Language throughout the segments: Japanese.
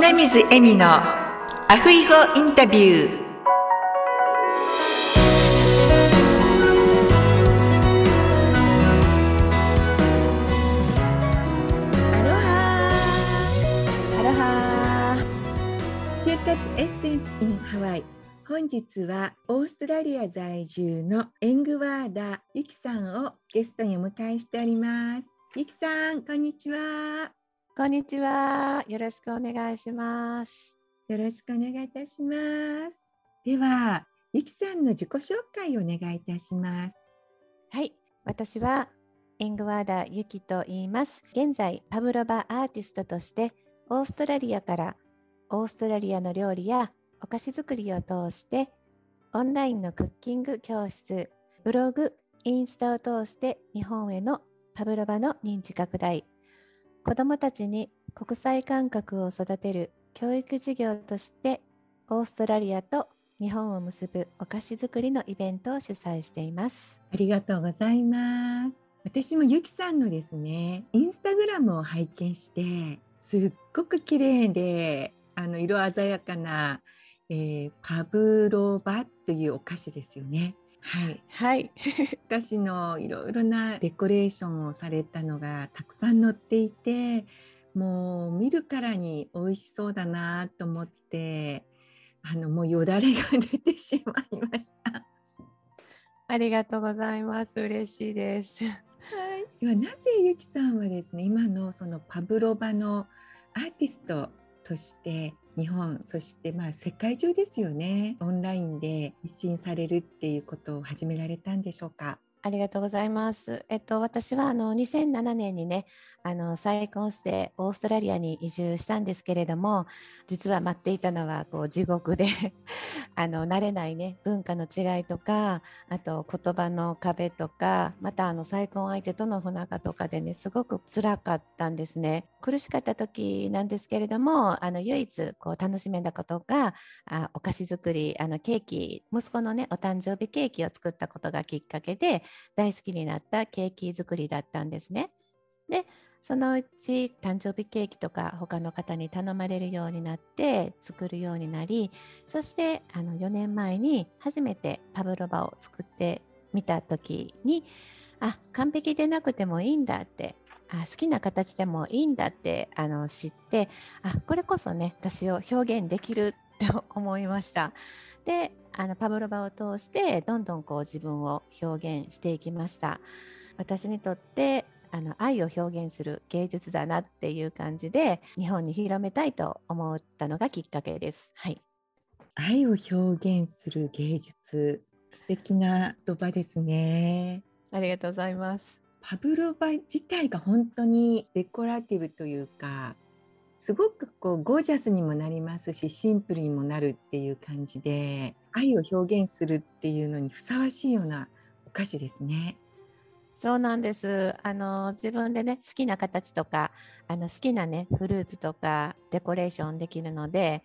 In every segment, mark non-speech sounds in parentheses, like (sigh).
米水恵美のアフイゴインタビュー。アロハアロハ就活エッセンス in ハワイ。本日はオーストラリア在住のエングワーダーゆきさんをゲストにお迎えしております。ゆきさんこんにちは。こんにちは。よろしくお願いします。よろしくお願いいたします。では、ゆきさんの自己紹介をお願いいたします。はい。私はエングワーダユキと言います。現在、パブロバアーティストとして、オーストラリアからオーストラリアの料理やお菓子作りを通して、オンラインのクッキング教室、ブログ、インスタを通して日本へのパブロバの認知拡大、子どもたちに国際感覚を育てる教育事業としてオーストラリアと日本を結ぶお菓子作りのイベントを主催しています。ありがとうございます。私もゆきさんのですね、インスタグラムを拝見して、すっごく綺麗で、あの色鮮やかな、えーパブロバというお菓子ですよね。はい、はい。お菓子のいろいろなデコレーションをされたのがたくさん載っていてもう見るからに美味しそうだなと思ってあのもうよだれが出てしまいました。ありがとうございます。嬉しいです。はい、ではなぜゆきさんはですね今のそのパブロバのアーティストとして日本そしてまあ世界中ですよねオンラインで一新されるっていうことを始められたんでしょうか？ありがとうございます。えっと、私はあの2007年にね、あの再婚してオーストラリアに移住したんですけれども、実は待っていたのはこう地獄で (laughs) あの慣れないね文化の違いとか、あと言葉の壁とか、またあの再婚相手との不仲とかでね、すごく辛かったんですね。苦しかった時なんですけれども、あの唯一こう楽しめたことが、あお菓子作り、あのケーキ、息子のねお誕生日ケーキを作ったことがきっかけで。大好きになったケーキ作りだったんですね。でそのうち誕生日ケーキとか他の方に頼まれるようになって作るようになりそしてあの4年前に初めてパブロバを作ってみた時にあ完璧でなくてもいいんだってあ好きな形でもいいんだってあの知ってあこれこそね私を表現できると思いました。であのパブロバを通してどんどんこう自分を表現していきました。私にとってあの愛を表現する芸術だなっていう感じで日本に広めたいと思ったのがきっかけです。はい、愛を表現する芸術素敵な言葉ですね。ありがとうございます。パブロバ自体が本当にデコラティブというかすごくこうゴージャスにもなりますしシンプルにもなるっていう感じで愛を表現するっていうのにふさわしいようなお菓子ですね。そうなんです。あの自分でね好きな形とかあの好きなねフルーツとかデコレーションできるので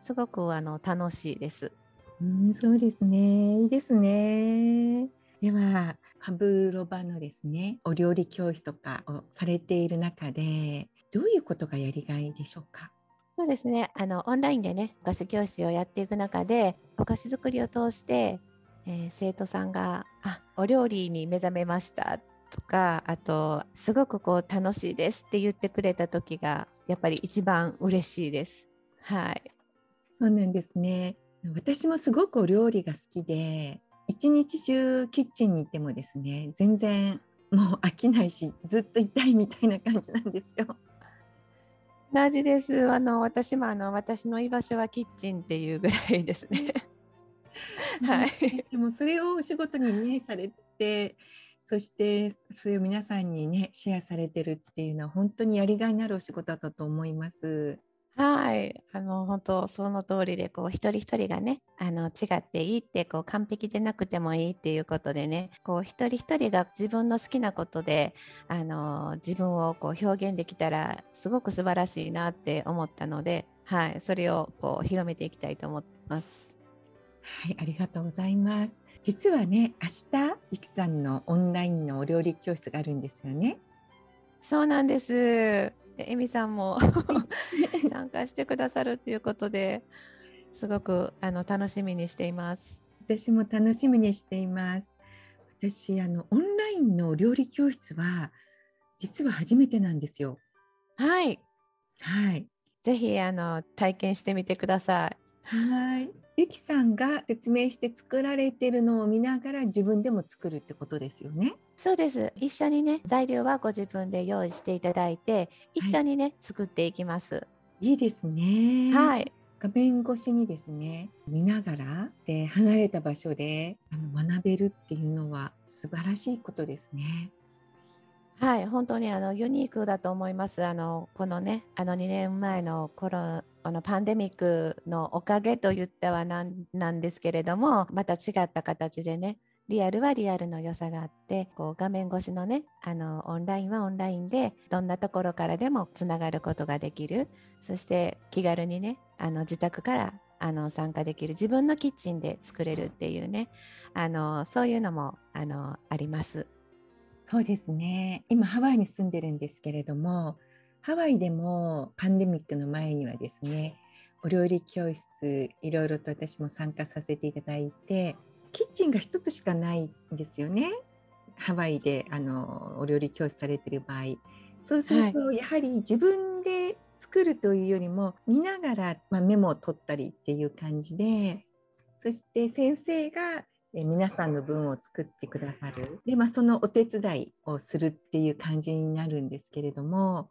すごくあの楽しいです。うん、そうですね。いいですね。では、パブロバのですね、お料理教室とかをされている中で、どういうことがやりがいでしょうか？そうですね。あのオンラインでね、お菓子教室をやっていく中で、お菓子作りを通して、えー生徒さんが、あ、お料理に目覚めましたとか、あと、すごくこう楽しいですって言ってくれた時が、やっぱり一番嬉しいです。はい。そうなんですね。私もすごくお料理が好きで、一日中キッチンにいてもですね、全然もう飽きないし、ずっといたいみたいな感じなんですよ。同じです。あの、私もあの、私の居場所はキッチンっていうぐらいですね。(laughs) はい。でもそれをお仕事にねされてそしてそれを皆さんにねシェアされてるっていうのは本当にやりがいのあるお仕事だったと思います。はい、あの本当その通りでこう一人一人がねあの違っていいってこう完璧でなくてもいいっていうことでねこう一人一人が自分の好きなことであの自分をこう表現できたらすごく素晴らしいなって思ったので、はい、それをこう広めていきたいと思ってます。はい、ありがとうございます。実はね明日ゆきさんのオンラインのお料理教室があるんですよね。そうなんです。でエミさんも (laughs) 参加してくださるっていうことですごくあの楽しみにしています。私も楽しみにしています。私あのオンラインの料理教室は実は初めてなんですよ。はい。はい。ぜひあの体験してみてください。はい。ゆきさんが説明して作られてるのを見ながら自分でも作るってことですよね。そうです。一緒にね材料はご自分で用意していただいて一緒にね、はい、作っていきます。いいですね。はい。画面越しにですね見ながらで離れた場所であの学べるっていうのは素晴らしいことですね。はい、本当にあのユニークだと思います。あのこのね、あの2年前のコロこのパンデミックのおかげと言ってはなんなんですけれども、また違った形でね、リアルはリアルの良さがあってこう画面越しのねあのオンラインはオンラインでどんなところからでもつながることができるそして気軽にねあの自宅からあの参加できる自分のキッチンで作れるっていうねあのそういうのもあのあります。そうですね。今ハワイに住んでるんですけれどもハワイでもパンデミックの前にはですねお料理教室いろいろと私も参加させていただいてキッチンが1つしかないんですよね。ハワイであのお料理教室されてる場合。そうすると、やはり自分で作るというよりも見ながら、まあ、メモを取ったりっていう感じでそして先生がえ皆さんの分を作ってくださる。で、まあ、そのお手伝いをするっていう感じになるんですけれども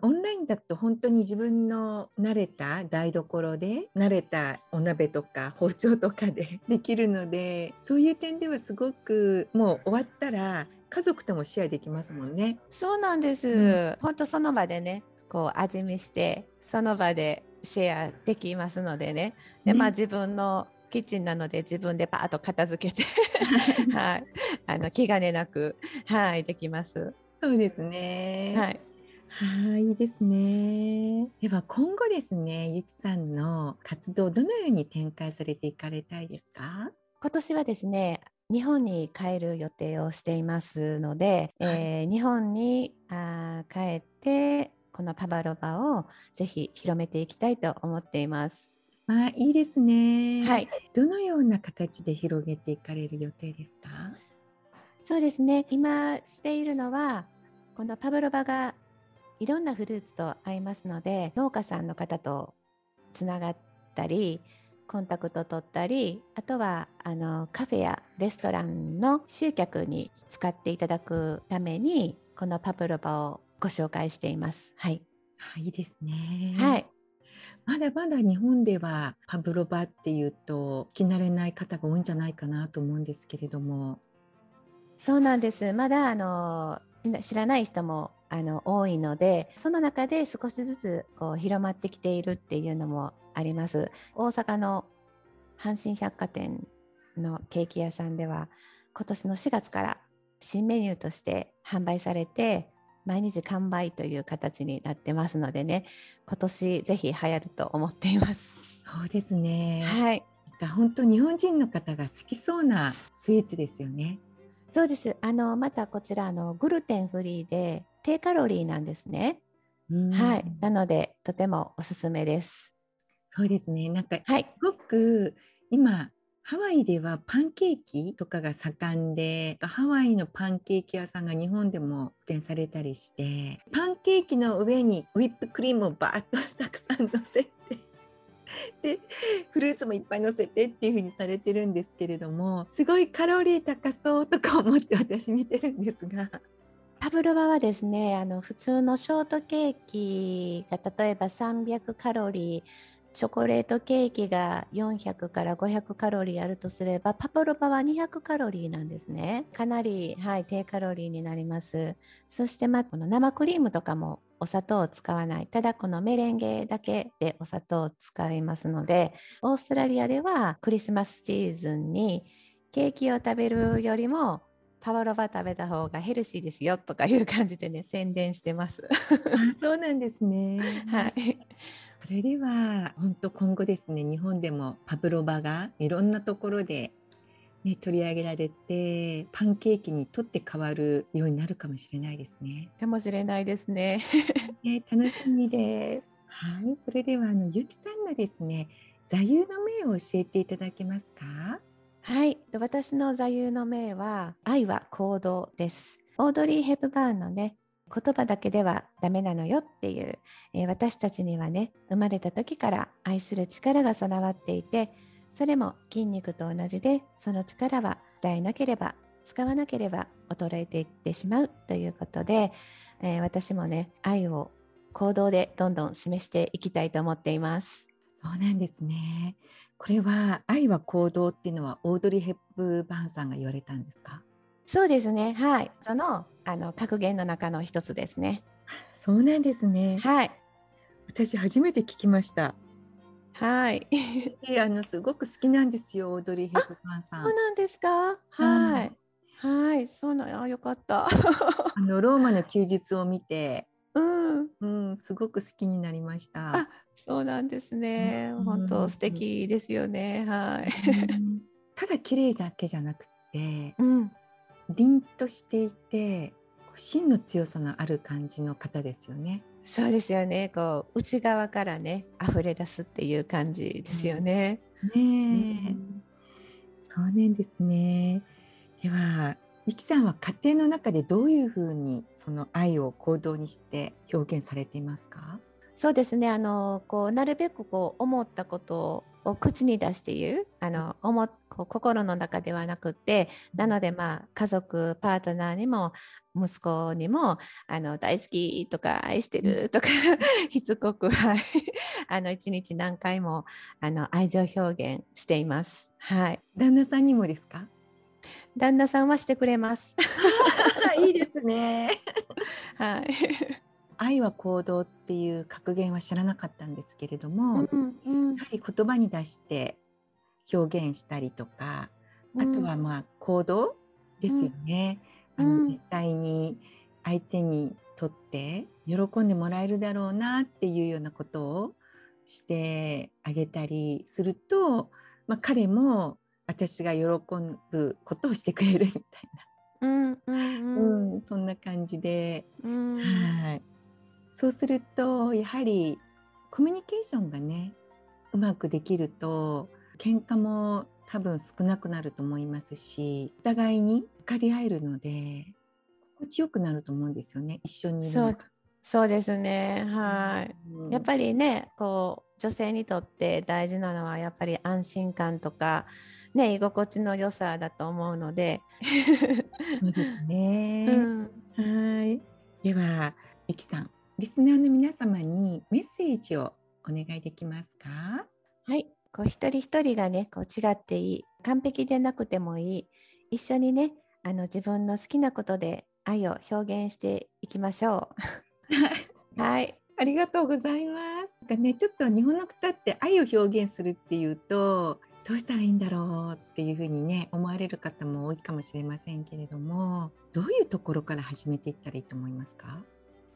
オンラインだと本当に自分の慣れた台所で慣れたお鍋とか包丁とかで (laughs) できるのでそういう点ではすごくもう終わったら家族ともシェアできますもんね。そうなんです、うん、本当その場でねこう味見してその場でシェアできますのでね。で、まあ、自分のキッチンなので自分でパーッと片付けて (laughs) はい、あの気兼ねなく、はい、できます。そうですね。はい。はい、いいですね。では今後ですね、ゆきさんの活動どのように展開されていかれたいですか？今年はですね、日本に帰る予定をしていますので、はい、えー、日本にあ帰ってこのパバロバをぜひ広めていきたいと思っています。あ、いいですね。はい。どのような形で広げていかれる予定ですか？そうですね。今しているのはこのパブロバがいろんなフルーツと合いますので農家さんの方とつながったりコンタクト取ったりあとはあのカフェやレストランの集客に使っていただくためにこのパプロバをご紹介しています。はい、はい、いいですね。はい。まだまだ日本ではパブロバっていうと聞き慣れない方が多いんじゃないかなと思うんですけれども。そうなんです。まだあの知らない人もあの多いのでその中で少しずつこう広まってきているっていうのもあります。大阪の阪神百貨店のケーキ屋さんでは今年の4月から新メニューとして販売されて毎日完売という形になってますのでね今年ぜひ流行ると思っています。そうですね。はい。本当日本人の方が好きそうなスイーツですよね。そうです。あのまたこちらあのグルテンフリーで低カロリーなんですね。はい。なのでとてもおすすめです。そうですね。なんか、すごく今ハワイではパンケーキとかが盛んでハワイのパンケーキ屋さんが日本でも出されたりしてパンケーキの上にウィップクリームをバーッとたくさんのせて (laughs) でフルーツもいっぱいのせてっていう風にされてるんですけれどもすごいカロリー高そうとか思って私見てるんですが。パブロバはですねあの普通のショートケーキが例えば300カロリーチョコレートケーキが400から500カロリーあるとすればパブロバは200カロリーなんですねかなり、はい、低カロリーになりますそして、まこの生クリームとかもお砂糖を使わないただこのメレンゲだけでお砂糖を使いますのでオーストラリアではクリスマスシーズンにケーキを食べるよりもパワロバ食べた方がヘルシーですよとかいう感じでね宣伝してます。そうなんですね。(laughs) はい。それでは本当今後ですね日本でもパブロバがいろんなところでね、取り上げられてパンケーキにとって変わるようになるかもしれないですね。かもしれないですね。ね、楽しみです。(laughs) はい、それではあのゆきさんのですね、座右の銘を教えていただけますか？はい、私の座右の銘は愛は行動です。オードリー・ヘプバーンのね、言葉だけではダメなのよっていう、えー私たちにはね、生まれた時から愛する力が備わっていて、それも筋肉と同じで、その力は鍛えなければ、使わなければ衰えていってしまうということで、えー私もね、愛を行動でどんどん示していきたいと思っています。そうなんですね。これは愛は行動っていうのはオードリー・ヘップバーンさんが言われたんですか？そうですね、はい。そのあの格言の中の一つですね。そうなんですね。はい。私初めて聞きました。はい。私あのすごく好きなんですよ、オードリー・ヘップバーンさんそう。なんですか？はい。はい、そうなの、あ、よかった。(laughs) あのローマの休日を見て、うん、うん、すごく好きになりましたあ。そうなんですね。うん本当素敵ですよね。はい。うんただ綺麗だけじゃなくて、うん、凛としていて、芯の強さのある感じの方ですよね。そうですよね。こう内側からね、溢れ出すっていう感じですよね。ねうえ、んそうなんですね。では、ゆきさんは家庭の中でどういうふうにその愛を行動にして表現されていますか？そうですね。あのこうなるべくこう思ったことを口に出して言う、あの思こう心の中ではなくて、なのでまあ家族パートナーにも息子にもあの大好きとか愛してるとか (laughs) しつこくはい (laughs) あの一日何回もあの愛情表現しています。はい。旦那さんにもですか？旦那さんはしてくれます。(laughs) いいですね。はい。愛は行動っていう格言は知らなかったんですけれども、やうんうん。はり言葉に出して表現したりとか、あとはまあ行動ですよね。あのうん。実際に相手にとって喜んでもらえるだろうなっていうようなことをしてあげたりすると、まあ、彼も私が喜ぶことをしてくれるみたいうんうんうな、ん。うん、そんな感じで、うん。はい。そうするとやはりコミュニケーションがねうまくできると喧嘩も多分少なくなると思いますしお互いに分かり合えるので心地よくなると思うんですよね一緒にいるそうですね。はい。うんやっぱりね、こう女性にとって大事なのはやっぱり安心感とか、ね、居心地の良さだと思うので。そうですね。(laughs) うんはい。では、ゆきさん、リスナーの皆様にメッセージをお願いできますか？はい、こう一人一人がね、こう違っていい、完璧でなくてもいい、一緒にね、あの自分の好きなことで愛を表現していきましょう。(laughs) はい、ありがとうございます。なんかね、ちょっと日本の方って愛を表現するっていうと、どうしたらいいんだろうっていうふうにね、思われる方も多いかもしれませんけれども、どういうところから始めていったらいいと思いますか？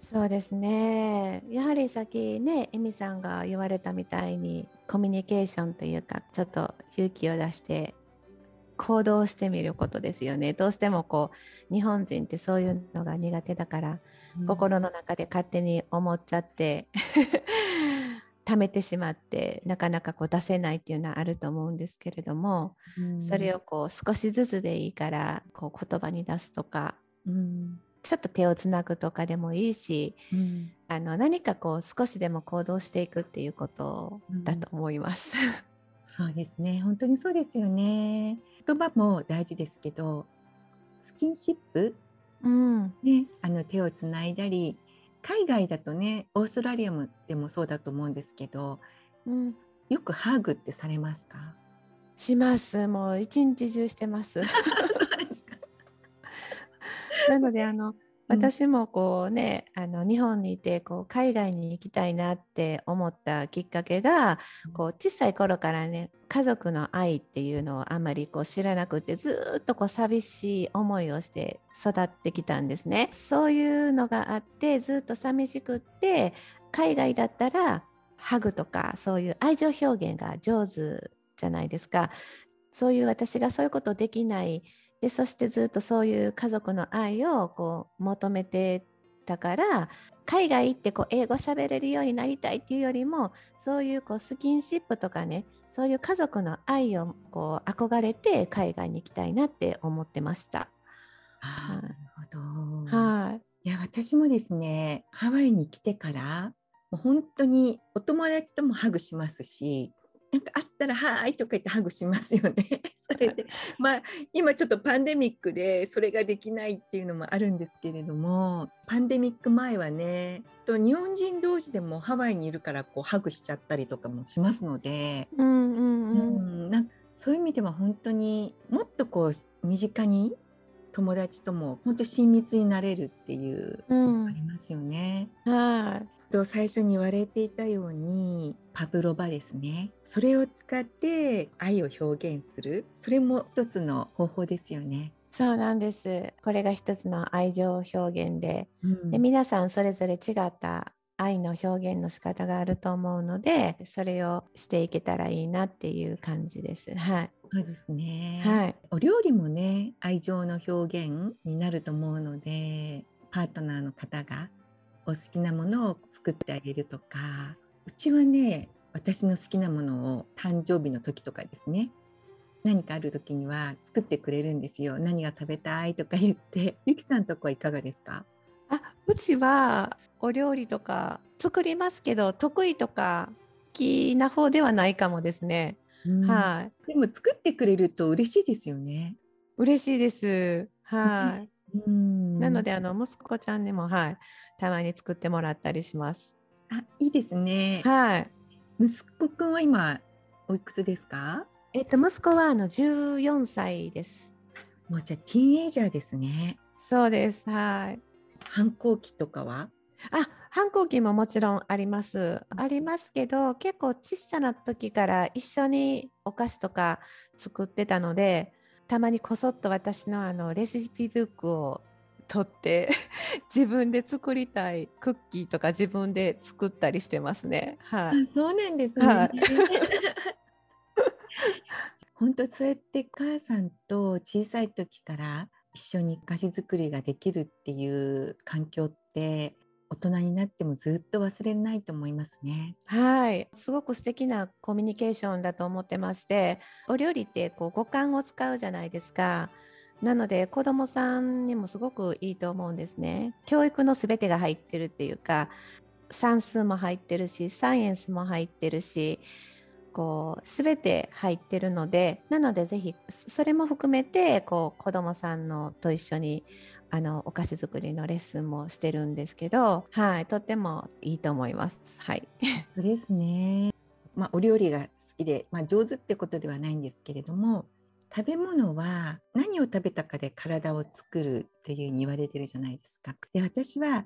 そうですね。やはりさっきね、エミさんが言われたみたいに、コミュニケーションというか、ちょっと勇気を出して行動してみることですよね。どうしてもこう、日本人ってそういうのが苦手だから、心の中で勝手に思っちゃって (laughs) 溜めてしまってなかなかこう出せないっていうのはあると思うんですけれども、うんそれをこう少しずつでいいからこう言葉に出すとかうんちょっと手をつなぐとかでもいいしうんあの何かこう少しでも行動していくっていうことだと思います。そうですね。本当にそうですよね。言葉も大事ですけど、スキンシップうん、ね、あの手をつないだり、海外だとね、オーストラリアもでもそうだと思うんですけど、うん、よくハグってされますか？します。もう一日中してます。(laughs) なのであのうん私もこうね、あの日本にいてこう海外に行きたいなって思ったきっかけが、こう小さい頃からね家族の愛っていうのをあまりこう知らなくてずーっとこう寂しい思いをして育ってきたんですね。そういうのがあってずっと寂しくって海外だったらハグとかそういう愛情表現が上手じゃないですか。そういう私がそういうことできないでそしてずっとそういう家族の愛をこう求めてたから海外行ってこう英語喋れるようになりたいっていうよりもそういうこうスキンシップとかねそういう家族の愛をこう憧れて海外に行きたいなって思ってました。あなるほど。はい。いや私もですねハワイに来てからもう本当にお友達ともハグしますしなんかあったら「はーい」とか言ってハグしますよね。(laughs) それで (laughs) まあ今ちょっとパンデミックでそれができないっていうのもあるんですけれどもパンデミック前はねと日本人同士でもハワイにいるからこうハグしちゃったりとかもしますので、うんうんうん、なんそういう意味では本当にもっとこう身近に友達とも本当親密になれるっていうありますよね。うん、はいと最初に言われていたようにパブロバですねそれを使って愛を表現するそれも一つの方法ですよね。そうなんです。これが一つの愛情表現でうん、で皆さんそれぞれ違った愛の表現の仕方があると思うのでそれをしていけたらいいなっていう感じです。はい。そうですね。はい。お料理もね愛情の表現になると思うのでパートナーの方がお好きなものを作ってあげるとかうちはね私の好きなものを誕生日の時とかですね何かある時には作ってくれるんですよ何が食べたいとか言って (laughs) ゆきさんとこはいかがですか？あうちはお料理とか作りますけど得意とか好きな方ではないかもですね、はい。でも作ってくれると嬉しいですよね。嬉しいです。はい。う (laughs) んなのであの息子ちゃんにもはいたまに作ってもらったりします。あいいですね。はい。息子くんは今おいくつですか？えっと息子はあの14歳です。もうじゃあティーンエイジャーですね。そうです。はい。反抗期とかは？あ反抗期ももちろんあります。ありますけど結構小さな時から一緒にお菓子とか作ってたのでたまにこそっと私のあのレシピブックを取って (laughs) 自分で作りたいクッキーとか自分で作ったりしてますね。はい、そうなんですね。はい、(laughs) 本当そうやって母さんと小さい時から一緒に菓子作りができるっていう環境って大人になってもずっと忘れないと思いますね。はい、すごく素敵なコミュニケーションだと思ってまして、お料理ってこう五感を使うじゃないですか。なので子どもさんにもすごくいいと思うんですね。教育のすべてが入ってるっていうか、算数も入ってるし、サイエンスも入ってるし、こう全て入ってるのでなのでぜひそれも含めてこう子どもさんのと一緒にあのお菓子作りのレッスンもしてるんですけど、はい、とってもいいと思います。はい、(laughs) そうですね、まあ、お料理が好きで、まあ、上手ってことではないんですけれども食べ物は何を食べたかで体を作るっていうふうに言われてるじゃないですか。で私は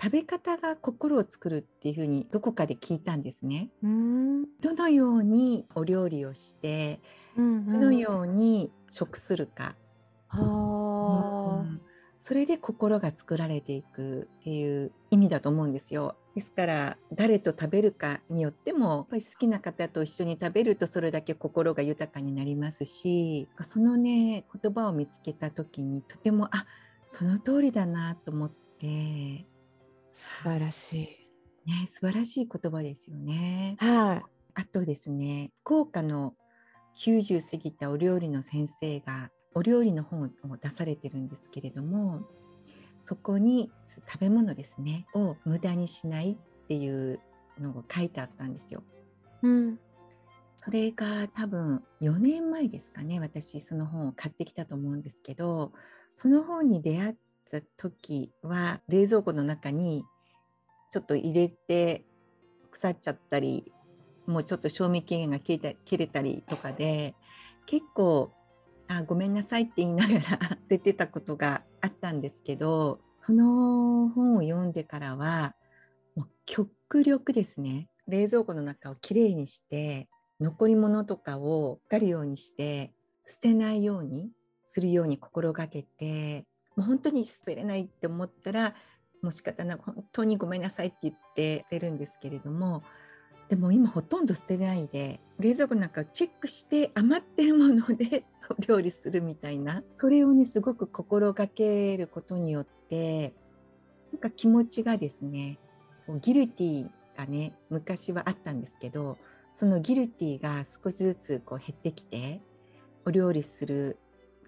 食べ方が心を作るっていうふうにどこかで聞いたんですね。うんどのようにお料理をして、うんうん、どのように食するか。はうんそれで心が作られていくっていう意味だと思うんですよ。ですから誰と食べるかによってもやっぱり好きな方と一緒に食べるとそれだけ心が豊かになりますしそのね言葉を見つけた時にとてもあその通りだなと思って素晴らしい。ね素晴らしい言葉ですよね。はい。あとですね福岡の90過ぎたお料理の先生がお料理の本を出されてるんですけれどもそこに食べ物ですねを無駄にしないっていうのを書いてあったんですよ。うん、それが多分4年前ですかね私その本を買ってきたと思うんですけどその本に出会った時は冷蔵庫の中にちょっと入れて腐っちゃったりもうちょっと賞味期限が切れた切れたりとかで結構あごめんなさいって言いながら (laughs) 出てたことがあったんですけどその本を読んでからはもう極力ですね冷蔵庫の中をきれいにして残り物とかを分かるようにして捨てないようにするように心がけてもう本当に捨てれないって思ったらもう仕方なく本当にごめんなさいって言って捨てるんですけれどもでも今ほとんど捨てないで冷蔵庫なんかチェックして余ってるもので (laughs) 料理するみたいなそれをねすごく心がけることによってなんか気持ちがですねギルティがね昔はあったんですけどそのギルティが少しずつこう減ってきてお料理する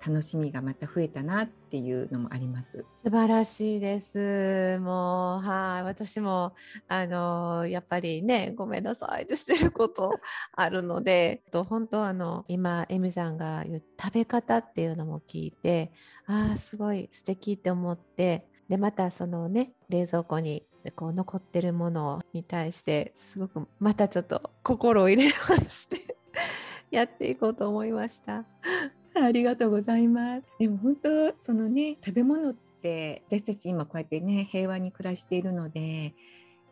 楽しみがまた増えたなっていうのもあります。素晴らしいです。もう、はい、私も、あの、やっぱりね、ごめんなさいってしてることあるので、(laughs) と本当あの、今、エミさんが言う食べ方っていうのも聞いて、ああ、すごい素敵って思って、で、またそのね、冷蔵庫にこう残ってるものに対して、すごくまたちょっと心を入れ直して (laughs) やっていこうと思いました。(laughs) ありがとうございます。でも本当そのね食べ物って私たち今こうやってね平和に暮らしているので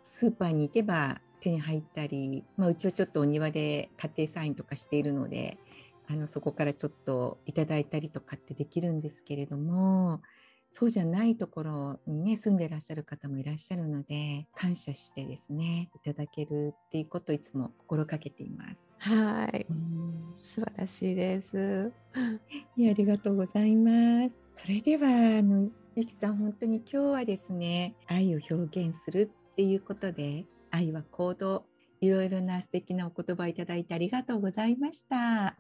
スーパーに行けば手に入ったり、まあ、うちはちょっとお庭で家庭菜園とかしているのであのそこからちょっといただいたりとかってできるんですけれどもそうじゃないところにね住んでいらっしゃる方もいらっしゃるので感謝してですねいただけるっていうことをいつも心がけています。はい、うん素晴らしいです。(laughs) いやありがとうございます。それではあのゆきさん本当に今日はですね愛を表現するっていうことで愛は行動いろいろな素敵なお言葉をいただいてありがとうございました。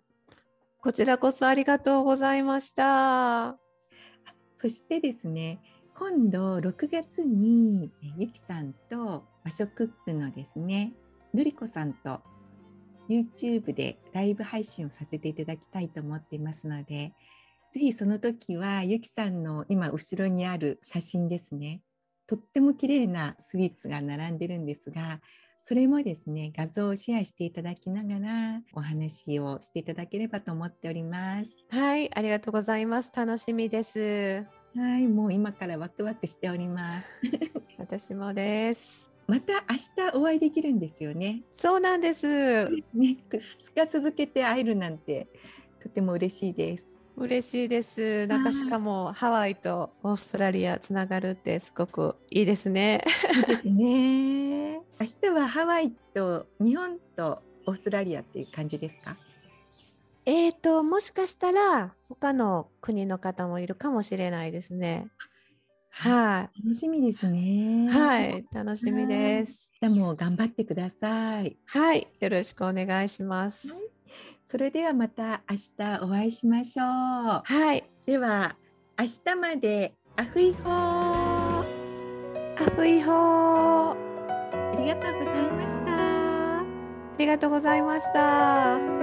こちらこそありがとうございました。そしてですね今度6月にえゆきさんと和食クックのですねのりこさんと YouTube でライブ配信をさせていただきたいと思っていますのでぜひその時はゆきさんの今後ろにある写真ですねとっても綺麗なスイーツが並んでるんですがそれもですね画像をシェアしていただきながらお話をしていただければと思っております。はい、ありがとうございます。楽しみです。はい、もう今からワクワクしております。(laughs) 私もです。また明日お会いできるんですよね。そうなんです。ね、2日続けて会えるなんてとても嬉しいです。嬉しいです。なんかはいしかもハワイとオーストラリアつながるってすごくいいですね。いいですね。明日はハワイと日本とオーストラリアっていう感じですか？えーと、もしかしたら他の国の方もいるかもしれないですね。は楽しみですね。い。はい、楽しみです。明日も頑張ってください。はい、よろしくお願いします。はいそれではまた明日お会いしましょう。はい、では明日までアフイホー。アフイホー。ありがとうございました。ありがとうございました。